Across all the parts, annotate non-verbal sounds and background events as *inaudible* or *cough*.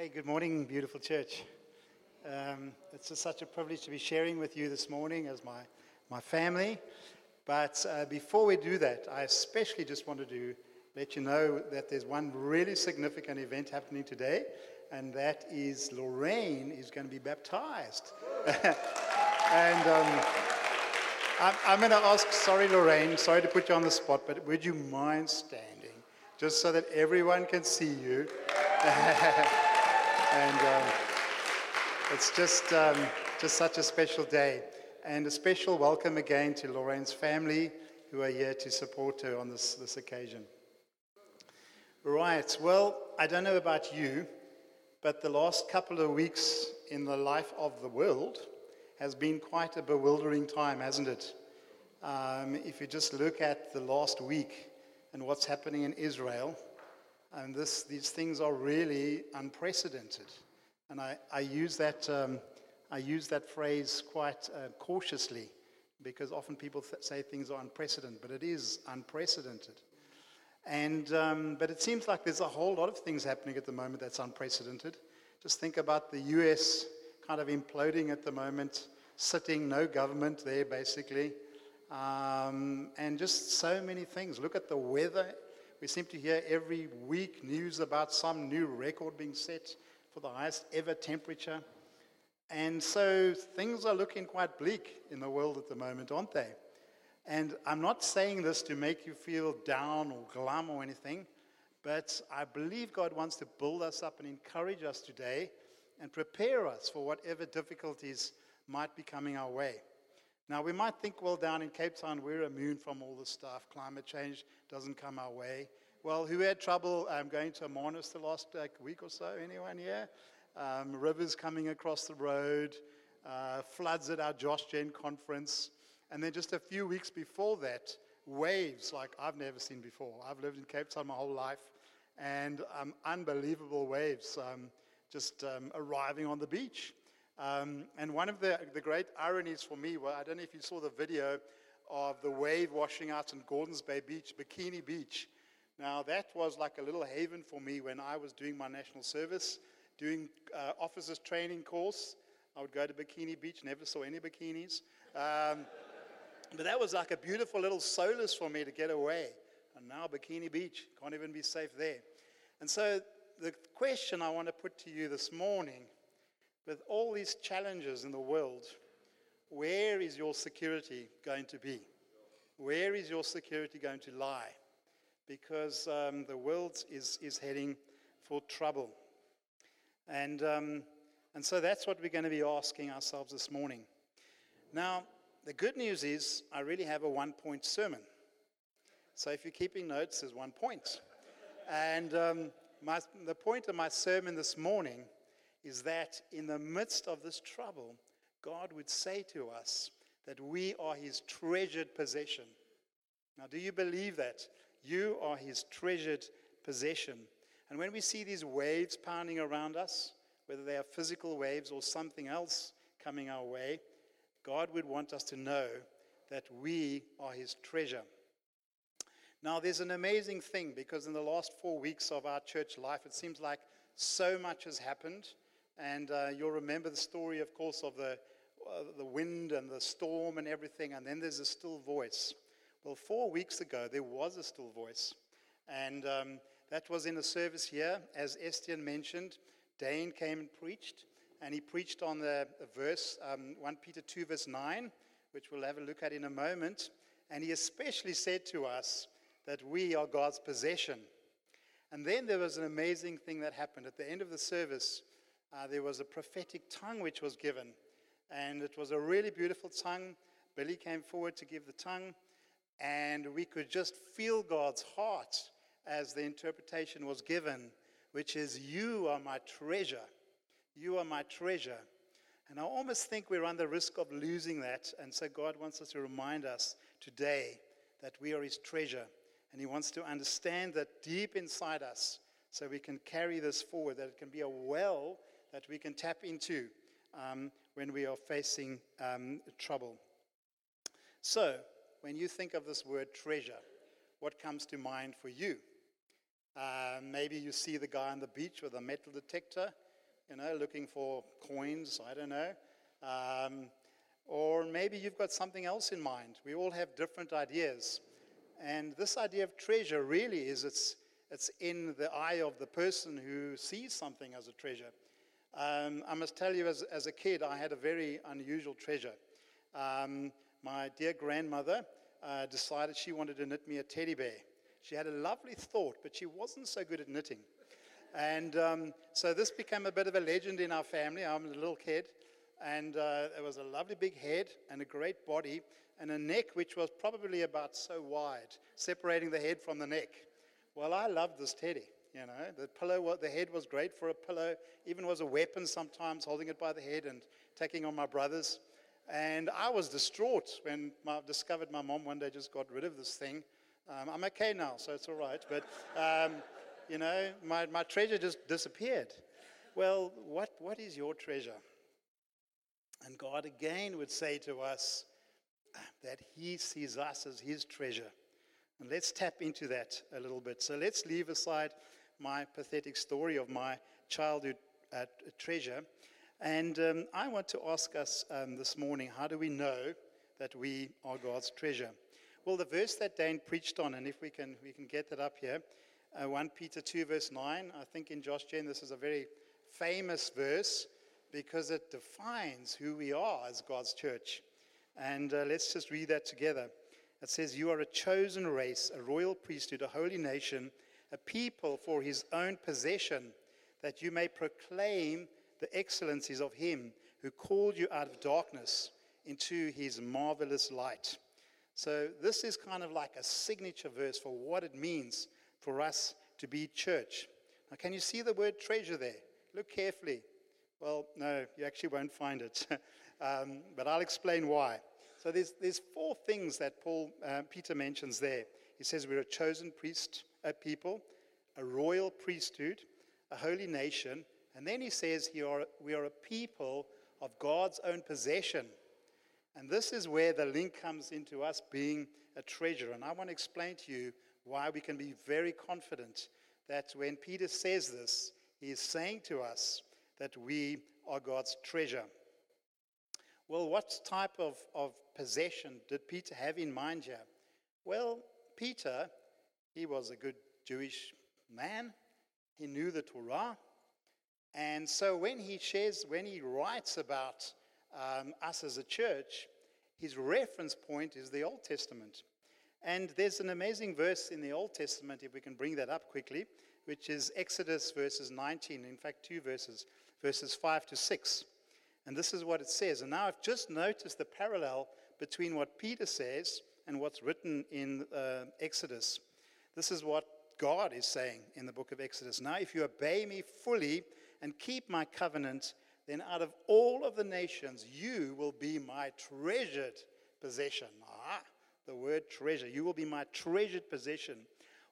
Hey, good morning, beautiful church. Um, it's just such a privilege to be sharing with you this morning as my, my family. But uh, before we do that, I especially just wanted to let you know that there's one really significant event happening today, and that is Lorraine is going to be baptized. *laughs* and um, I'm, I'm going to ask, sorry, Lorraine, sorry to put you on the spot, but would you mind standing just so that everyone can see you? *laughs* and um, it's just, um, just such a special day. And a special welcome again to Lorraine's family who are here to support her on this, this occasion. Right, well, I don't know about you, but the last couple of weeks in the life of the world has been quite a bewildering time, hasn't it? Um, if you just look at the last week and what's happening in Israel, and this, these things are really unprecedented. And I, I use, that, um, I use that phrase quite uh, cautiously because often people th- say things are unprecedented, but it is unprecedented. And, um, but it seems like there's a whole lot of things happening at the moment that's unprecedented. Just think about the US kind of imploding at the moment, sitting, no government there basically, um, and just so many things. Look at the weather. We seem to hear every week news about some new record being set for the highest ever temperature. And so things are looking quite bleak in the world at the moment, aren't they? And I'm not saying this to make you feel down or glum or anything, but I believe God wants to build us up and encourage us today and prepare us for whatever difficulties might be coming our way. Now, we might think, well, down in Cape Town, we're immune from all this stuff. Climate change doesn't come our way. Well, who had trouble um, going to Hermanus the last like, week or so? Anyone here? Um, rivers coming across the road, uh, floods at our Josh Gen conference. And then just a few weeks before that, waves like I've never seen before. I've lived in Cape Town my whole life, and um, unbelievable waves um, just um, arriving on the beach. Um, and one of the, the great ironies for me, well, I don't know if you saw the video of the wave washing out in Gordons Bay Beach, Bikini Beach. Now, that was like a little haven for me when I was doing my national service, doing uh, officers training course. I would go to Bikini Beach, never saw any bikinis. Um, but that was like a beautiful little solace for me to get away. And now Bikini Beach, can't even be safe there. And so the question I want to put to you this morning with all these challenges in the world, where is your security going to be? Where is your security going to lie? Because um, the world is, is heading for trouble. And, um, and so that's what we're going to be asking ourselves this morning. Now, the good news is I really have a one point sermon. So if you're keeping notes, there's one point. And um, my, the point of my sermon this morning is that in the midst of this trouble, God would say to us that we are his treasured possession. Now, do you believe that? You are his treasured possession. And when we see these waves pounding around us, whether they are physical waves or something else coming our way, God would want us to know that we are his treasure. Now, there's an amazing thing because in the last four weeks of our church life, it seems like so much has happened. And uh, you'll remember the story, of course, of the, uh, the wind and the storm and everything. And then there's a still voice. Well, four weeks ago, there was a still voice. And um, that was in a service here. As Estienne mentioned, Dane came and preached. And he preached on the, verse, um, 1 Peter 2, verse 9, which we'll have a look at in a moment. And he especially said to us that we are God's possession. And then there was an amazing thing that happened. At the end of the service, uh, there was a prophetic tongue which was given. And it was a really beautiful tongue. Billy came forward to give the tongue. And we could just feel God's heart as the interpretation was given, which is, You are my treasure. You are my treasure. And I almost think we run the risk of losing that. And so God wants us to remind us today that we are His treasure. And He wants to understand that deep inside us so we can carry this forward, that it can be a well that we can tap into um, when we are facing um, trouble. So, when you think of this word treasure, what comes to mind for you? Uh, maybe you see the guy on the beach with a metal detector you know, looking for coins, I don't know. Um, or maybe you've got something else in mind. We all have different ideas. And this idea of treasure really is it's, it's in the eye of the person who sees something as a treasure. Um, I must tell you, as, as a kid, I had a very unusual treasure. Um, my dear grandmother uh, decided she wanted to knit me a teddy bear. She had a lovely thought, but she wasn't so good at knitting. And um, so this became a bit of a legend in our family. I'm a little kid, and uh, there was a lovely big head and a great body and a neck which was probably about so wide, separating the head from the neck. Well, I loved this teddy. You know, the pillow, the head was great for a pillow. Even was a weapon sometimes, holding it by the head and taking on my brothers. And I was distraught when I discovered my mom one day just got rid of this thing. Um, I'm okay now, so it's all right. But, um, you know, my, my treasure just disappeared. Well, what, what is your treasure? And God again would say to us that He sees us as His treasure. And let's tap into that a little bit. So let's leave aside my pathetic story of my childhood uh, treasure and um, I want to ask us um, this morning how do we know that we are God's treasure? Well, the verse that Dane preached on, and if we can, we can get that up here, uh, 1 Peter 2, verse 9. I think in Josh Gen, this is a very famous verse because it defines who we are as God's church. And uh, let's just read that together. It says, You are a chosen race, a royal priesthood, a holy nation, a people for his own possession, that you may proclaim the excellencies of Him who called you out of darkness into His marvelous light. So, this is kind of like a signature verse for what it means for us to be church. Now, can you see the word treasure there? Look carefully. Well, no, you actually won't find it. *laughs* um, but I'll explain why. So, there's, there's four things that Paul, uh, Peter mentions there. He says we're a chosen priest, a people, a royal priesthood, a holy nation, and then he says here, we are a people of God's own possession. And this is where the link comes into us being a treasure. And I want to explain to you why we can be very confident that when Peter says this, he is saying to us that we are God's treasure. Well, what type of, of possession did Peter have in mind here? Well, Peter, he was a good Jewish man. He knew the Torah. And so when he shares, when he writes about um, us as a church, his reference point is the Old Testament. And there's an amazing verse in the Old Testament, if we can bring that up quickly, which is Exodus verses 19, in fact, two verses, verses 5 to 6. And this is what it says. And now I've just noticed the parallel between what Peter says and what's written in uh, Exodus. This is what God is saying in the book of Exodus. Now, if you obey me fully, and keep my covenant, then out of all of the nations, you will be my treasured possession. Ah, the word treasure. You will be my treasured possession.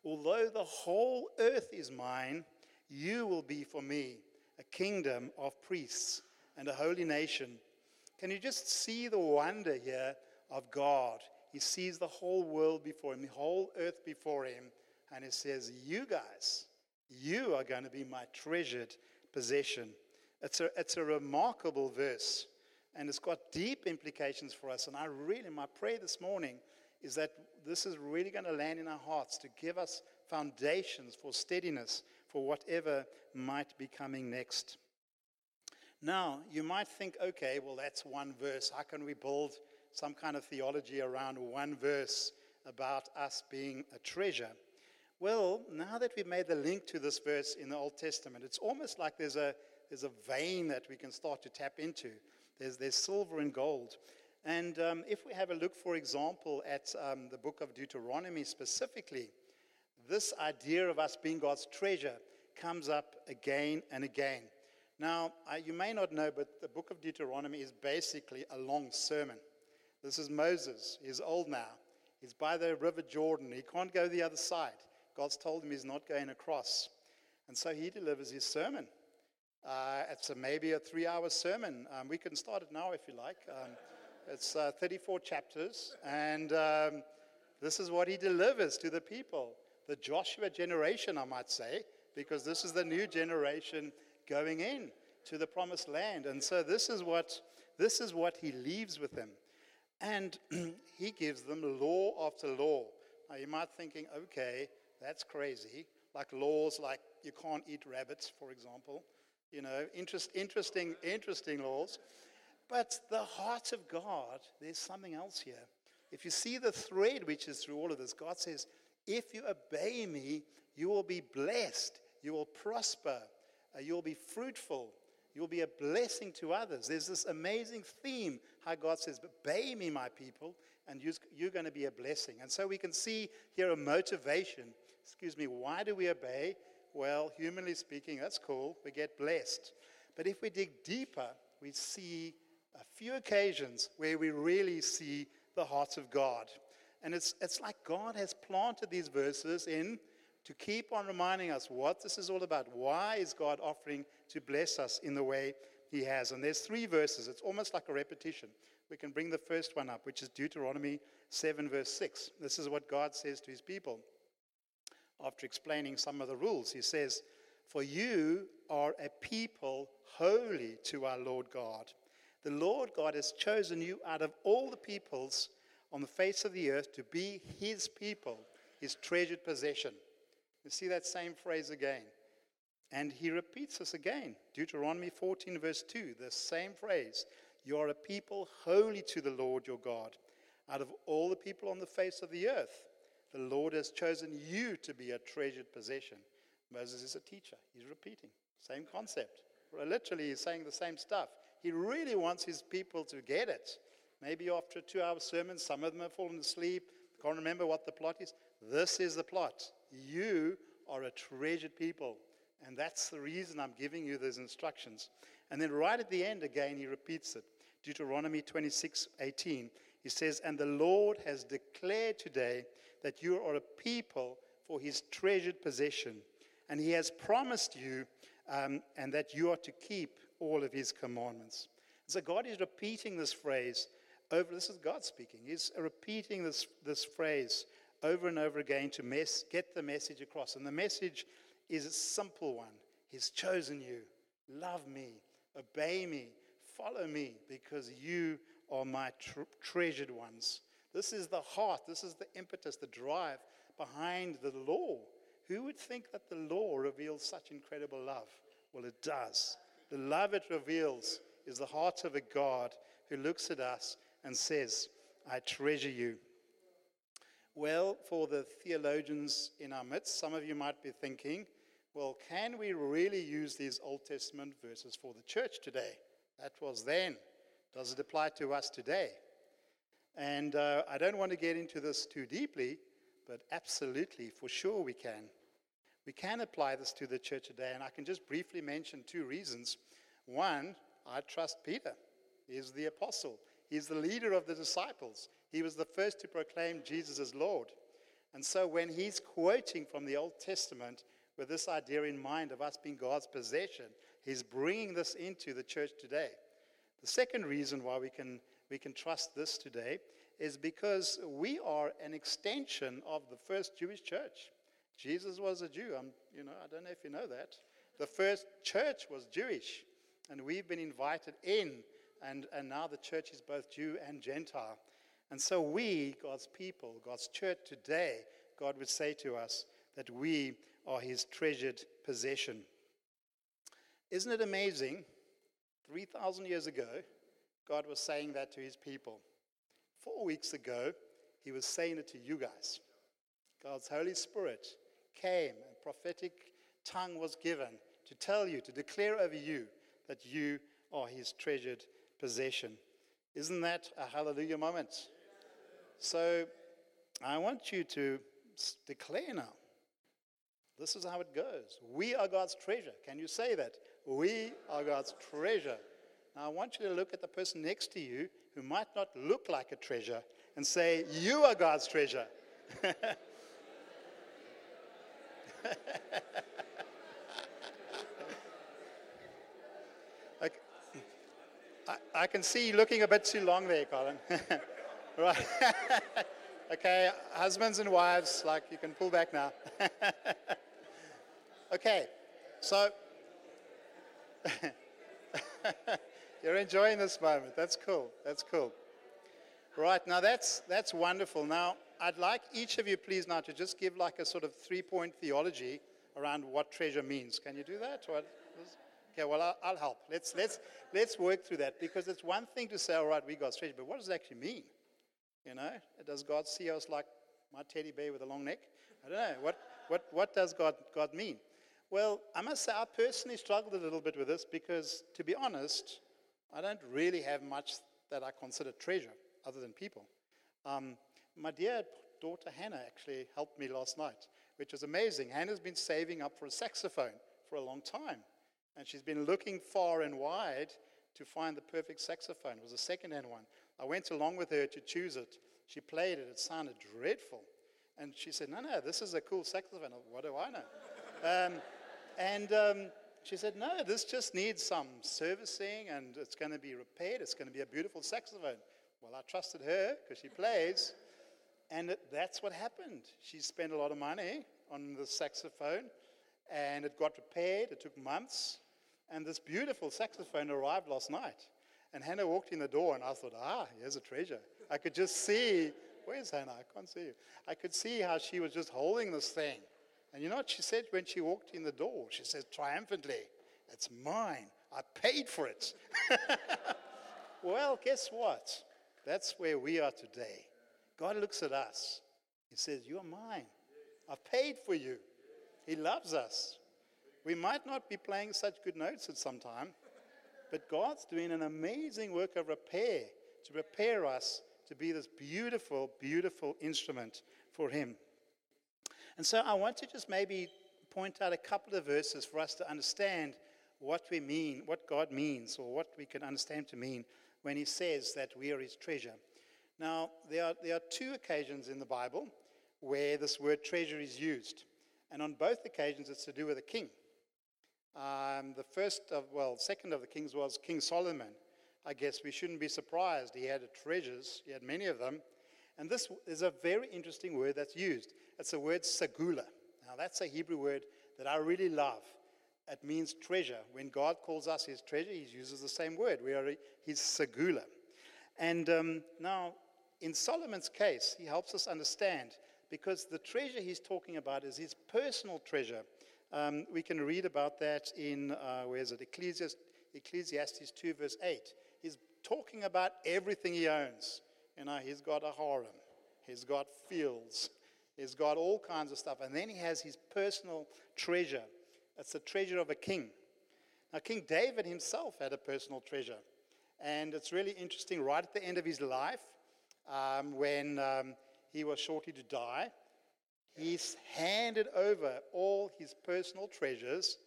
Although the whole earth is mine, you will be for me a kingdom of priests and a holy nation. Can you just see the wonder here of God? He sees the whole world before him, the whole earth before him, and he says, You guys, you are going to be my treasured possession. It's a, it's a remarkable verse, and it's got deep implications for us. And I really, my prayer this morning is that this is really going to land in our hearts to give us foundations for steadiness for whatever might be coming next. Now, you might think, okay, well, that's one verse. How can we build some kind of theology around one verse about us being a treasure? Well, now that we've made the link to this verse in the Old Testament, it's almost like there's a, there's a vein that we can start to tap into. There's, there's silver and gold. And um, if we have a look, for example, at um, the book of Deuteronomy specifically, this idea of us being God's treasure comes up again and again. Now, uh, you may not know, but the book of Deuteronomy is basically a long sermon. This is Moses. He's old now. He's by the river Jordan. He can't go the other side. God's told him he's not going across. And so he delivers his sermon. Uh, it's a, maybe a three hour sermon. Um, we can start it now if you like. Um, it's uh, 34 chapters, and um, this is what he delivers to the people. The Joshua generation, I might say, because this is the new generation going in. to the promised land. And so this is what, this is what he leaves with them. And *clears throat* he gives them law after law. Now you might thinking, okay, that's crazy. Like laws like you can't eat rabbits, for example. You know, interest, interesting, interesting laws. But the heart of God, there's something else here. If you see the thread which is through all of this, God says, if you obey me, you will be blessed, you will prosper, uh, you will be fruitful, you will be a blessing to others. There's this amazing theme how God says, Obey me, my people, and you're going to be a blessing. And so we can see here a motivation. Excuse me, why do we obey? Well, humanly speaking, that's cool. We get blessed. But if we dig deeper, we see a few occasions where we really see the heart of God. And it's, it's like God has planted these verses in to keep on reminding us what this is all about. Why is God offering to bless us in the way He has? And there's three verses. It's almost like a repetition. We can bring the first one up, which is Deuteronomy 7, verse 6. This is what God says to His people. After explaining some of the rules, He says, For you are a people holy to our Lord God. The Lord God has chosen you out of all the peoples on the face of the earth to be his people, his treasured possession. You see that same phrase again. And he repeats this again. Deuteronomy 14, verse 2, the same phrase. You are a people holy to the Lord your God. Out of all the people on the face of the earth, the Lord has chosen you to be a treasured possession. Moses is a teacher. He's repeating. Same concept. Literally, he's saying the same stuff. He really wants his people to get it. Maybe after a two hour sermon, some of them have fallen asleep, can't remember what the plot is. This is the plot. You are a treasured people. And that's the reason I'm giving you those instructions. And then right at the end again, he repeats it. Deuteronomy 26 18. He says, And the Lord has declared today that you are a people for his treasured possession. And he has promised you um, and that you are to keep all of his commandments. So God is repeating this phrase over, this is God speaking. He's repeating this, this phrase over and over again to mess, get the message across. And the message is a simple one He's chosen you. Love me, obey me, follow me, because you are my tr- treasured ones. This is the heart, this is the impetus, the drive behind the law. Who would think that the law reveals such incredible love? Well, it does. The love it reveals is the heart of a God who looks at us and says, I treasure you. Well, for the theologians in our midst, some of you might be thinking, well, can we really use these Old Testament verses for the church today? That was then. Does it apply to us today? And uh, I don't want to get into this too deeply, but absolutely, for sure, we can. We can apply this to the church today, and I can just briefly mention two reasons. One, I trust Peter. He's the apostle, he's the leader of the disciples. He was the first to proclaim Jesus as Lord. And so when he's quoting from the Old Testament with this idea in mind of us being God's possession, he's bringing this into the church today. The second reason why we can, we can trust this today is because we are an extension of the first Jewish church. Jesus was a Jew. I'm, you know, I don't know if you know that. The first church was Jewish, and we've been invited in, and, and now the church is both Jew and Gentile. And so we, God's people, God's church today, God would say to us that we are his treasured possession. Isn't it amazing? 3,000 years ago, God was saying that to his people. Four weeks ago, he was saying it to you guys. God's Holy Spirit came and prophetic tongue was given to tell you, to declare over you that you are his treasured possession. Isn't that a hallelujah moment? So I want you to declare now. This is how it goes. We are God's treasure. Can you say that? We are God's treasure. Now I want you to look at the person next to you who might not look like a treasure and say, You are God's treasure. *laughs* I, I, I, can see you looking a bit too long there, Colin. *laughs* right. *laughs* okay, husbands and wives, like you can pull back now. Okay, so *laughs* You're enjoying this moment. That's cool. That's cool. Right, now that's, that's wonderful. Now, I'd like each of you, please, now to just give like a sort of three point theology around what treasure means. Can you do that? Okay, well, I'll, I'll, help. Let's, let's, let's work through that because it's one thing to say, all right, we got treasure, but what does it actually mean? You know, does God see us like my teddy bear with a long neck? I don't know. What, what, what does God, God mean? Well, I must say, I personally struggled a little bit with this because, to be honest, I don't really have much that I consider treasure other than people. Um, my dear daughter Hannah actually helped me last night, which was amazing. Hannah's been saving up for a saxophone for a long time, and she's been looking far and wide to find the perfect saxophone. It was a second-hand one. I went along with her to choose it. She played it. It sounded dreadful. And she said, no, no, this is a cool saxophone. What do I know? um, and um, she said, no, this just needs some servicing and it's going to be repaired. It's going to be a beautiful saxophone. Well, I trusted her because she plays. And it, that's what happened. She spent a lot of money on the saxophone and it got repaired. It took months. And this beautiful saxophone arrived last night. And Hannah walked in the door and I thought, ah, here's a treasure. I could just see, where's Hannah? I can't see you. I could see how she was just holding this thing. And you know what she said when she walked in the door? She said triumphantly, it's mine. I paid for it. *laughs* well, guess what? That's where we are today. God looks at us. He says, You're mine. I've paid for you. He loves us. We might not be playing such good notes at some time, but God's doing an amazing work of repair to prepare us to be this beautiful, beautiful instrument for Him. And so I want to just maybe point out a couple of verses for us to understand what we mean, what God means, or what we can understand to mean when He says that we are His treasure. Now, there are, there are two occasions in the Bible where this word treasure is used. And on both occasions, it's to do with a king. Um, the first of, well, second of the kings was King Solomon. I guess we shouldn't be surprised. He had treasures, he had many of them. And this is a very interesting word that's used. It's the word segula. Now, that's a Hebrew word that I really love. It means treasure. When God calls us his treasure, he uses the same word. We are his segula. And um, now, in Solomon's case, he helps us understand because the treasure he's talking about is his personal treasure. Um, we can read about that in, uh, where is it? Ecclesiastes, Ecclesiastes 2, verse 8. He's talking about everything he owns. You know, he's got a harem, he's got fields, he's got all kinds of stuff. And then he has his personal treasure. It's the treasure of a king. Now, King David himself had a personal treasure. And it's really interesting, right at the end of his life, um, when um, he was shortly to die, he's handed over all his personal treasures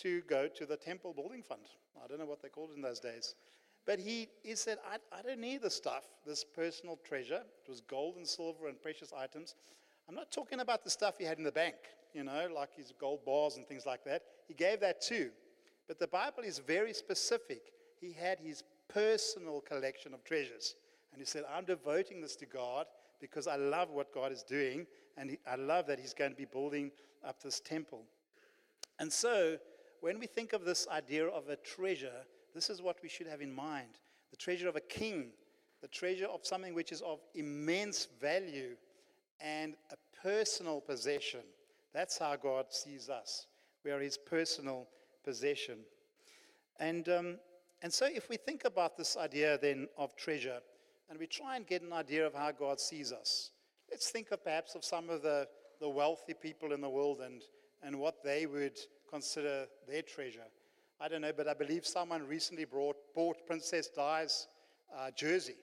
to go to the temple building fund. I don't know what they called it in those days. But he, he said, I, I don't need the stuff, this personal treasure. It was gold and silver and precious items. I'm not talking about the stuff he had in the bank, you know, like his gold bars and things like that. He gave that too. But the Bible is very specific. He had his personal collection of treasures. And he said, I'm devoting this to God because I love what God is doing, and I love that He's going to be building up this temple. And so, when we think of this idea of a treasure, this is what we should have in mind the treasure of a king, the treasure of something which is of immense value and a personal possession. That's how God sees us. We are His personal possession. And, um, and so, if we think about this idea then of treasure, and we try and get an idea of how God sees us. Let's think of perhaps of some of the, the wealthy people in the world and, and what they would consider their treasure. I don't know, but I believe someone recently brought, bought Princess Di's uh, jersey.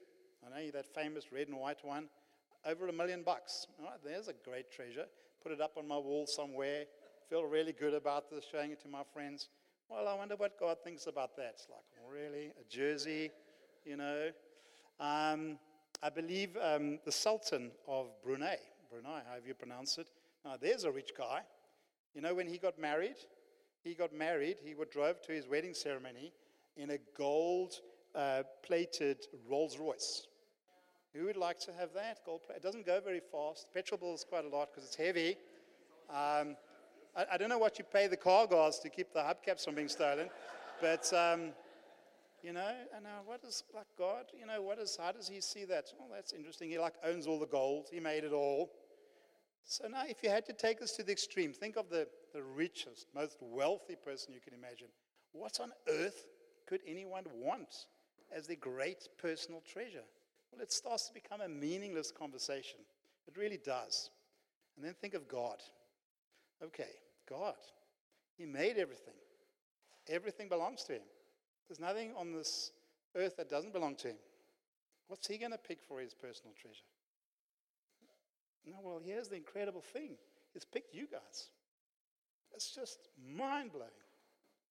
I know that famous red and white one. Over a million bucks. All right, there's a great treasure. Put it up on my wall somewhere. Feel really good about this, showing it to my friends. Well, I wonder what God thinks about that. It's like, really? A jersey? You know? Um, I believe um, the Sultan of Brunei, Brunei, however you pronounce it. Now, there's a rich guy. You know, when he got married, he got married, he would drove to his wedding ceremony in a gold uh, plated Rolls Royce. Who would like to have that? Gold plate. It doesn't go very fast. Petrol bill is quite a lot because it's heavy. Um, I, I, don't know what you pay the car guards to keep the hubcaps from being stolen, but um, You know, and uh, what is like God? You know, what is? How does He see that? Oh, that's interesting. He like owns all the gold. He made it all. So now, if you had to take this to the extreme, think of the, the richest, most wealthy person you can imagine. What on earth could anyone want as their great personal treasure? Well, it starts to become a meaningless conversation. It really does. And then think of God. Okay, God. He made everything. Everything belongs to him. There's nothing on this earth that doesn't belong to him. What's he going to pick for his personal treasure? No, well, here's the incredible thing. He's picked you guys. It's just mind blowing.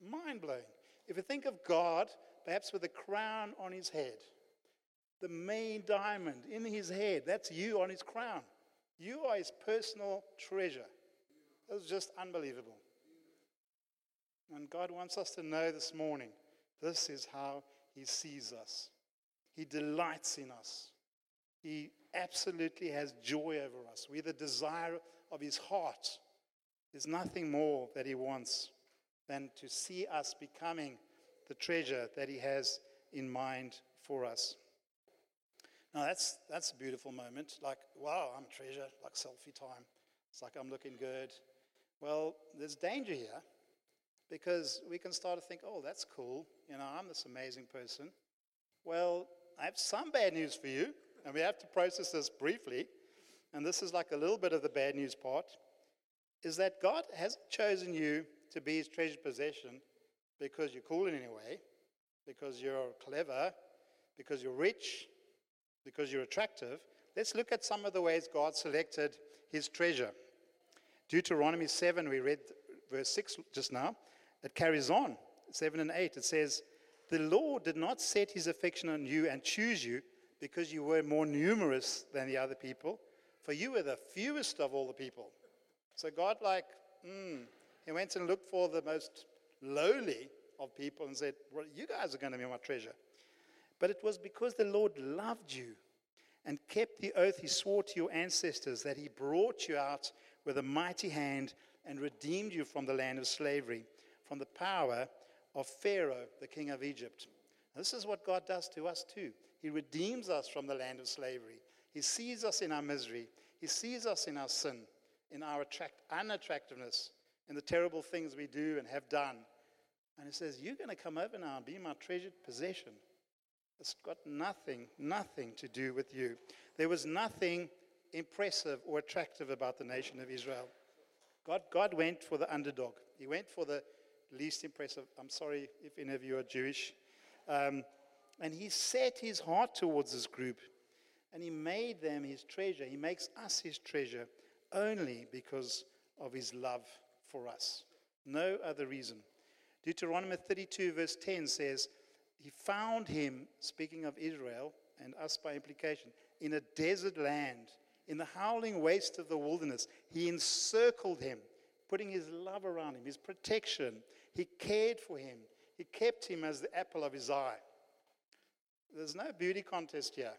Mind blowing. If you think of God, perhaps with a crown on his head, the main diamond in his head, that's you on his crown. You are his personal treasure. That's just unbelievable. And God wants us to know this morning this is how He sees us. He delights in us. He absolutely has joy over us. We're the desire of His heart. There's nothing more that He wants than to see us becoming the treasure that He has in mind for us. Now, that's, that's a beautiful moment. Like, wow, I'm a treasure, like selfie time. It's like I'm looking good. Well, there's danger here because we can start to think, oh, that's cool. You know, I'm this amazing person. Well, I have some bad news for you, and we have to process this briefly. And this is like a little bit of the bad news part is that God hasn't chosen you to be his treasured possession because you're cool in any way, because you're clever, because you're rich, because you're attractive. Let's look at some of the ways God selected his treasure. Deuteronomy 7, we read verse 6 just now. It carries on, 7 and 8. It says, The Lord did not set his affection on you and choose you because you were more numerous than the other people, for you were the fewest of all the people. So God, like, mm, he went and looked for the most lowly of people and said, Well, you guys are going to be my treasure. But it was because the Lord loved you and kept the oath he swore to your ancestors that he brought you out with a mighty hand and redeemed you from the land of slavery from the power of Pharaoh, the king of Egypt. This is what God does to us too. He redeems us from the land of slavery. He sees us in our misery. He sees us in our sin, in our attract- unattractiveness, in the terrible things we do and have done. And He says, You're going to come over now and be my treasured possession. It's got nothing, nothing to do with you. There was nothing impressive or attractive about the nation of Israel. God, God went for the underdog. He went for the least impressive. I'm sorry if any of you are Jewish. Um, and he set his heart towards this group and he made them his treasure. He makes us his treasure only because of his love for us. No other reason. Deuteronomy 32, verse 10 says, He found him, speaking of Israel and us by implication, in a desert land, in the howling waste of the wilderness. He encircled him, putting his love around him, his protection, he cared for him. He kept him as the apple of his eye. There's no beauty contest here.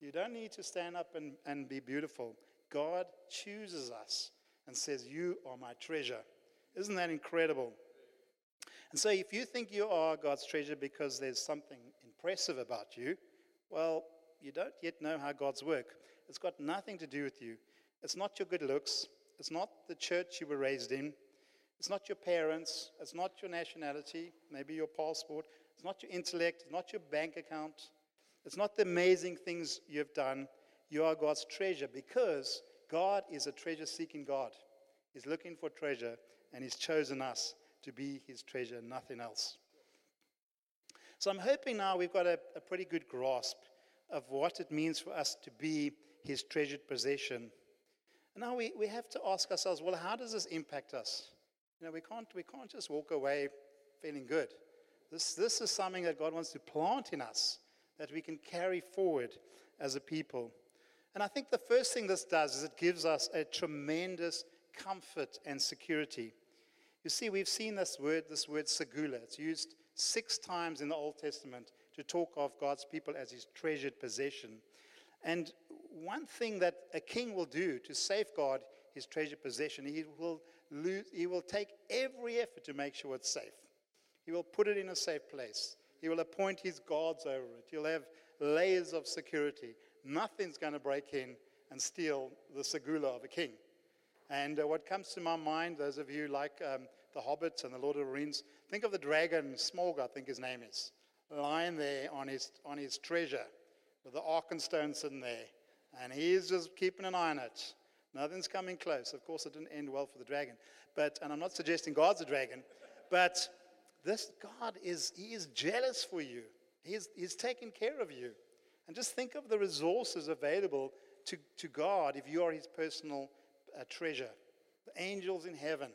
You don't need to stand up and, and be beautiful. God chooses us and says, You are my treasure. Isn't that incredible? And so, if you think you are God's treasure because there's something impressive about you, well, you don't yet know how God's work. It's got nothing to do with you. It's not your good looks. It's not the church you were raised in. It's not your parents, it's not your nationality, maybe your passport, it's not your intellect, it's not your bank account, it's not the amazing things you've done. You are God's treasure because God is a treasure seeking God. He's looking for treasure and He's chosen us to be His treasure, nothing else. So I'm hoping now we've got a, a pretty good grasp of what it means for us to be His treasured possession. And now we, we have to ask ourselves well, how does this impact us? You know, we can't, we can't just walk away feeling good. This, this is something that God wants to plant in us that we can carry forward as a people. And I think the first thing this does is it gives us a tremendous comfort and security. You see, we've seen this word, this word segula. It's used six times in the Old Testament to talk of God's people as his treasured possession. And one thing that a king will do to safeguard his treasured possession, he will lose, he will take every effort to make sure it's safe. He will put it in a safe place. He will appoint his guards over it. He'll have layers of security. Nothing's going to break in and steal the segula of a king. And uh, what comes to my mind, those of you like um, the Hobbits and the Lord of the Rings, think of the dragon, Smaug, I think his name is, lying there on his, on his treasure with the Arkenstone sitting there. And he's just keeping an eye on it. Nothing's coming close. Of course, it didn't end well for the dragon. But, and I'm not suggesting God's a dragon, but this God is, he is jealous for you. He's, he's taking care of you. And just think of the resources available to, to God if you are his personal uh, treasure. The angels in heaven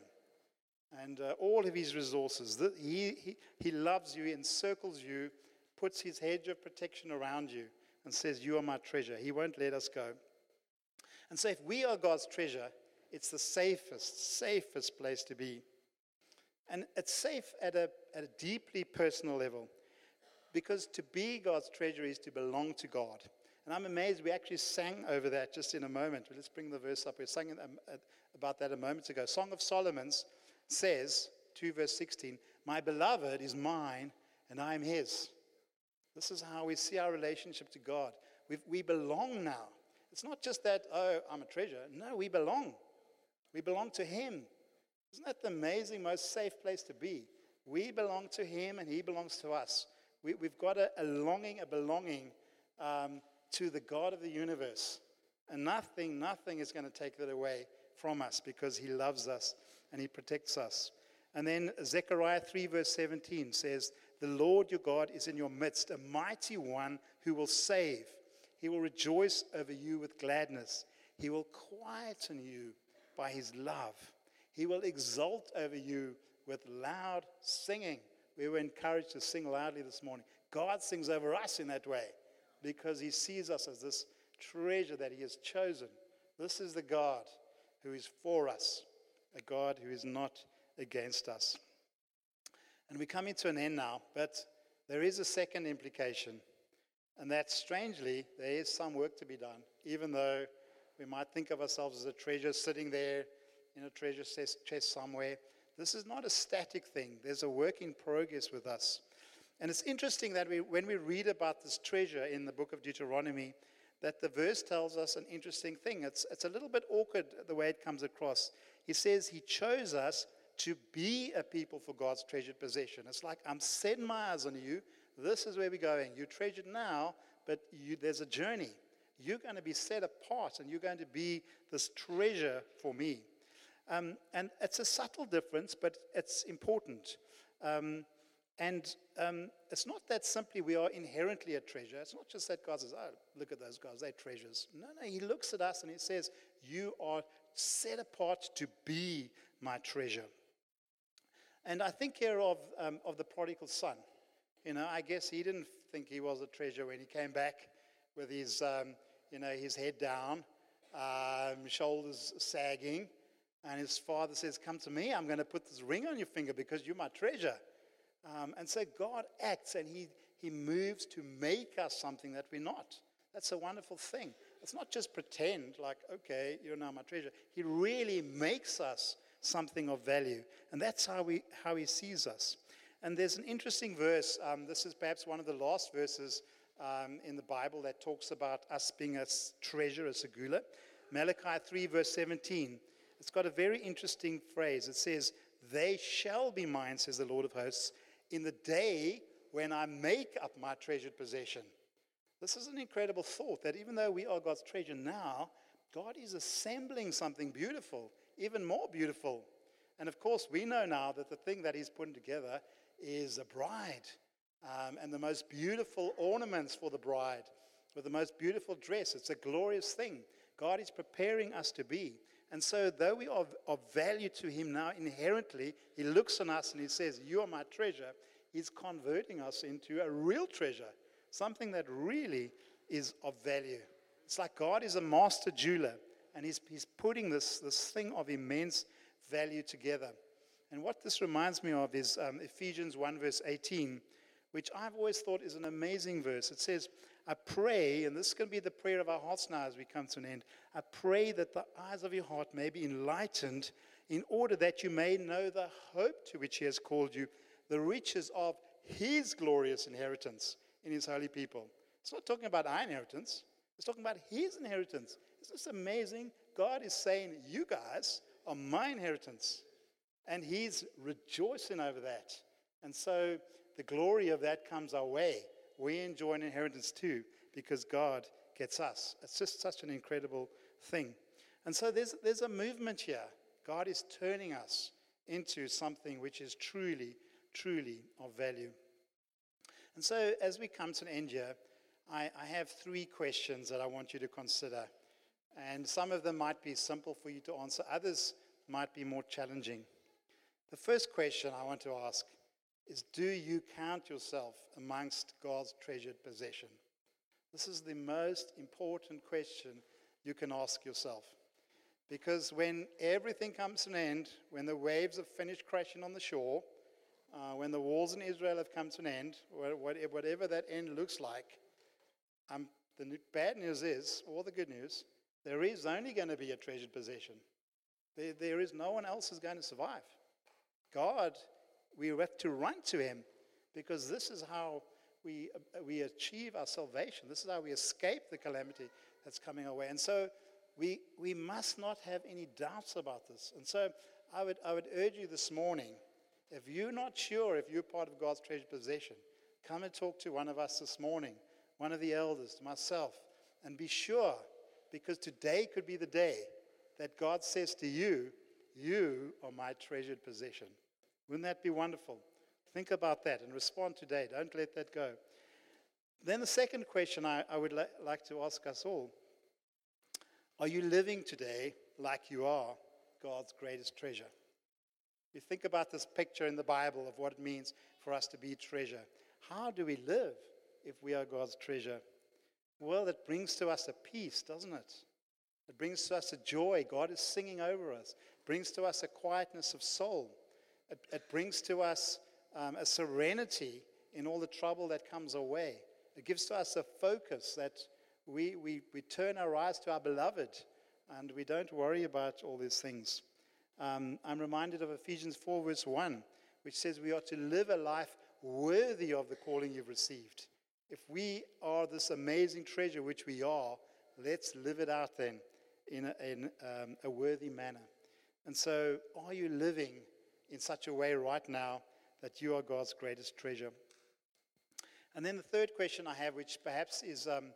and uh, all of his resources. The, he, he, he loves you, he encircles you, puts his hedge of protection around you, and says, You are my treasure. He won't let us go. And so, if we are God's treasure, it's the safest, safest place to be. And it's safe at a, at a deeply personal level because to be God's treasure is to belong to God. And I'm amazed we actually sang over that just in a moment. Let's bring the verse up. We sang um, about that a moment ago. Song of Solomon's says, 2 verse 16, My beloved is mine and I am his. This is how we see our relationship to God. we we belong now. It's not just that, oh, I'm a treasure. No, we belong. We belong to him. Isn't that the amazing, most safe place to be? We belong to Him and He belongs to us. We, have got a, a, longing, a belonging um, to the God of the universe. And nothing, nothing is going to take that away from us because He loves us and He protects us. And then Zechariah 3, verse 17 says, The Lord your God is in your midst, a mighty one who will save. He will rejoice over you with gladness. He will quieten you by his love. He will exult over you with loud singing. We were encouraged to sing loudly this morning. God sings over us in that way because he sees us as this treasure that he has chosen. This is the God who is for us, a God who is not against us. And we're coming to an end now, but there is a second implication. And that strangely, there is some work to be done, even though we might think of ourselves as a treasure sitting there in a treasure chest somewhere. This is not a static thing, there's a work in progress with us. And it's interesting that we, when we read about this treasure in the book of Deuteronomy, that the verse tells us an interesting thing. It's, it's a little bit awkward the way it comes across. He says he chose us to be a people for God's treasured possession. It's like, I'm setting my eyes on you. This is where we're going. You're treasured now, but you, there's a journey. You're going to be set apart and you're going to be this treasure for me. Um, and it's a subtle difference, but it's important. Um, and um, it's not that simply we are inherently a treasure. It's not just that God says, oh, look at those guys, they're treasures. No, no, He looks at us and He says, You are set apart to be my treasure. And I think here of, um, of the prodigal son. You know, I guess he didn't think he was a treasure when he came back with his, um, you know, his head down, um, shoulders sagging. And his father says, Come to me, I'm going to put this ring on your finger because you're my treasure. Um, and so God acts and he, he moves to make us something that we're not. That's a wonderful thing. It's not just pretend, like, okay, you're now my treasure. He really makes us something of value. And that's how, we, how he sees us. And there's an interesting verse. Um, this is perhaps one of the last verses um, in the Bible that talks about us being a treasure, a segula. Malachi 3, verse 17 it's got a very interesting phrase. It says, They shall be mine, says the Lord of hosts, in the day when I make up my treasured possession. This is an incredible thought that even though we are God's treasure now, God is assembling something beautiful, even more beautiful. And of course, we know now that the thing that He's putting together is a bride um, and the most beautiful ornaments for the bride with the most beautiful dress. It's a glorious thing. God is preparing us to be. And so, though we are of value to Him now inherently, He looks on us and He says, You are my treasure. He's converting us into a real treasure, something that really is of value. It's like God is a master jeweler and He's, he's putting this, this thing of immense value together. And what this reminds me of is um, Ephesians 1, verse 18, which I've always thought is an amazing verse. It says, I pray, and this is going to be the prayer of our hearts now as we come to an end. I pray that the eyes of your heart may be enlightened in order that you may know the hope to which He has called you, the riches of his glorious inheritance in his holy people. It's not talking about our inheritance, it's talking about his inheritance. Isn't this amazing? God is saying, You guys are my inheritance. And he's rejoicing over that. And so the glory of that comes our way. We enjoy an inheritance too because God gets us. It's just such an incredible thing. And so there's, there's a movement here. God is turning us into something which is truly, truly of value. And so as we come to an end here, I, I have three questions that I want you to consider. And some of them might be simple for you to answer, others might be more challenging. The first question I want to ask is Do you count yourself amongst God's treasured possession? This is the most important question you can ask yourself. Because when everything comes to an end, when the waves have finished crashing on the shore, uh, when the walls in Israel have come to an end, whatever that end looks like, um, the bad news is, or the good news, there is only going to be a treasured possession. There, there is no one else who's going to survive. God, we have to run to Him because this is how we, uh, we achieve our salvation. This is how we escape the calamity that's coming our way. And so we, we must not have any doubts about this. And so I would, I would urge you this morning if you're not sure if you're part of God's treasured possession, come and talk to one of us this morning, one of the elders, myself, and be sure because today could be the day that God says to you, You are my treasured possession. Wouldn't that be wonderful? Think about that and respond today. Don't let that go. Then, the second question I, I would li- like to ask us all Are you living today like you are God's greatest treasure? You think about this picture in the Bible of what it means for us to be treasure. How do we live if we are God's treasure? Well, it brings to us a peace, doesn't it? It brings to us a joy. God is singing over us. It brings to us a quietness of soul. It, it brings to us um, a serenity in all the trouble that comes our way. It gives to us a focus that we, we, we turn our eyes to our beloved and we don't worry about all these things. Um, I'm reminded of Ephesians 4, verse 1, which says we are to live a life worthy of the calling you've received. If we are this amazing treasure, which we are, let's live it out then in a, in, um, a worthy manner. And so, are you living in such a way right now that you are God's greatest treasure? And then the third question I have, which perhaps is, um,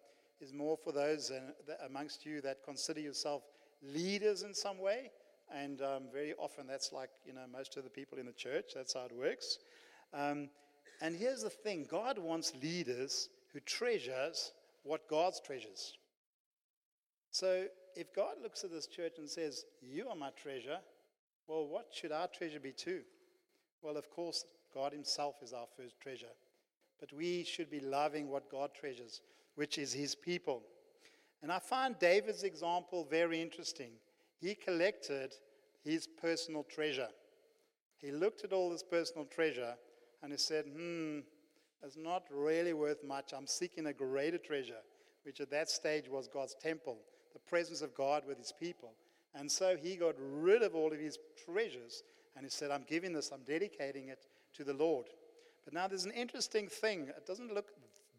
is more for those uh, amongst you that consider yourself leaders in some way, and um, very often that's like you know most of the people in the church. That's how it works. Um, and here's the thing God wants leaders who treasures what God's treasures. So if God looks at this church and says, You are my treasure, well, what should our treasure be too? Well, of course, God Himself is our first treasure. But we should be loving what God treasures, which is His people. And I find David's example very interesting. He collected his personal treasure. He looked at all this personal treasure and he said, hmm, it's not really worth much. I'm seeking a greater treasure, which at that stage was God's temple, the presence of God with his people. And so he got rid of all of his treasures and he said, I'm giving this, I'm dedicating it to the Lord. But now there's an interesting thing. It doesn't look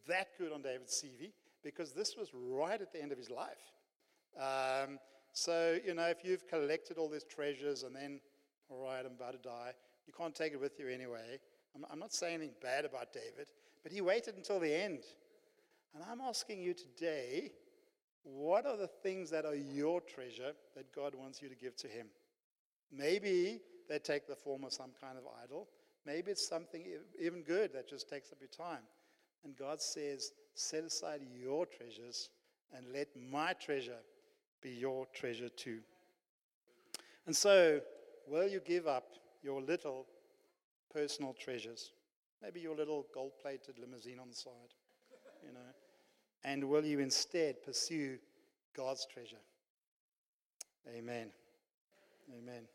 that good on David's CV because this was right at the end of his life. Um, so, you know, if you've collected all these treasures and then, all right, I'm about to die, you can't take it with you anyway. I'm, I'm not saying anything bad about David, but he waited until the end. And I'm asking you today what are the things that are your treasure that God wants you to give to Him? Maybe they take the form of some kind of idol. Maybe it's something even good that just takes up your time. And God says, set aside your treasures and let my treasure be your treasure too. And so, will you give up your little personal treasures. Maybe your little gold plated limousine on the side, you know. And will you instead pursue God's treasure? Amen. Amen.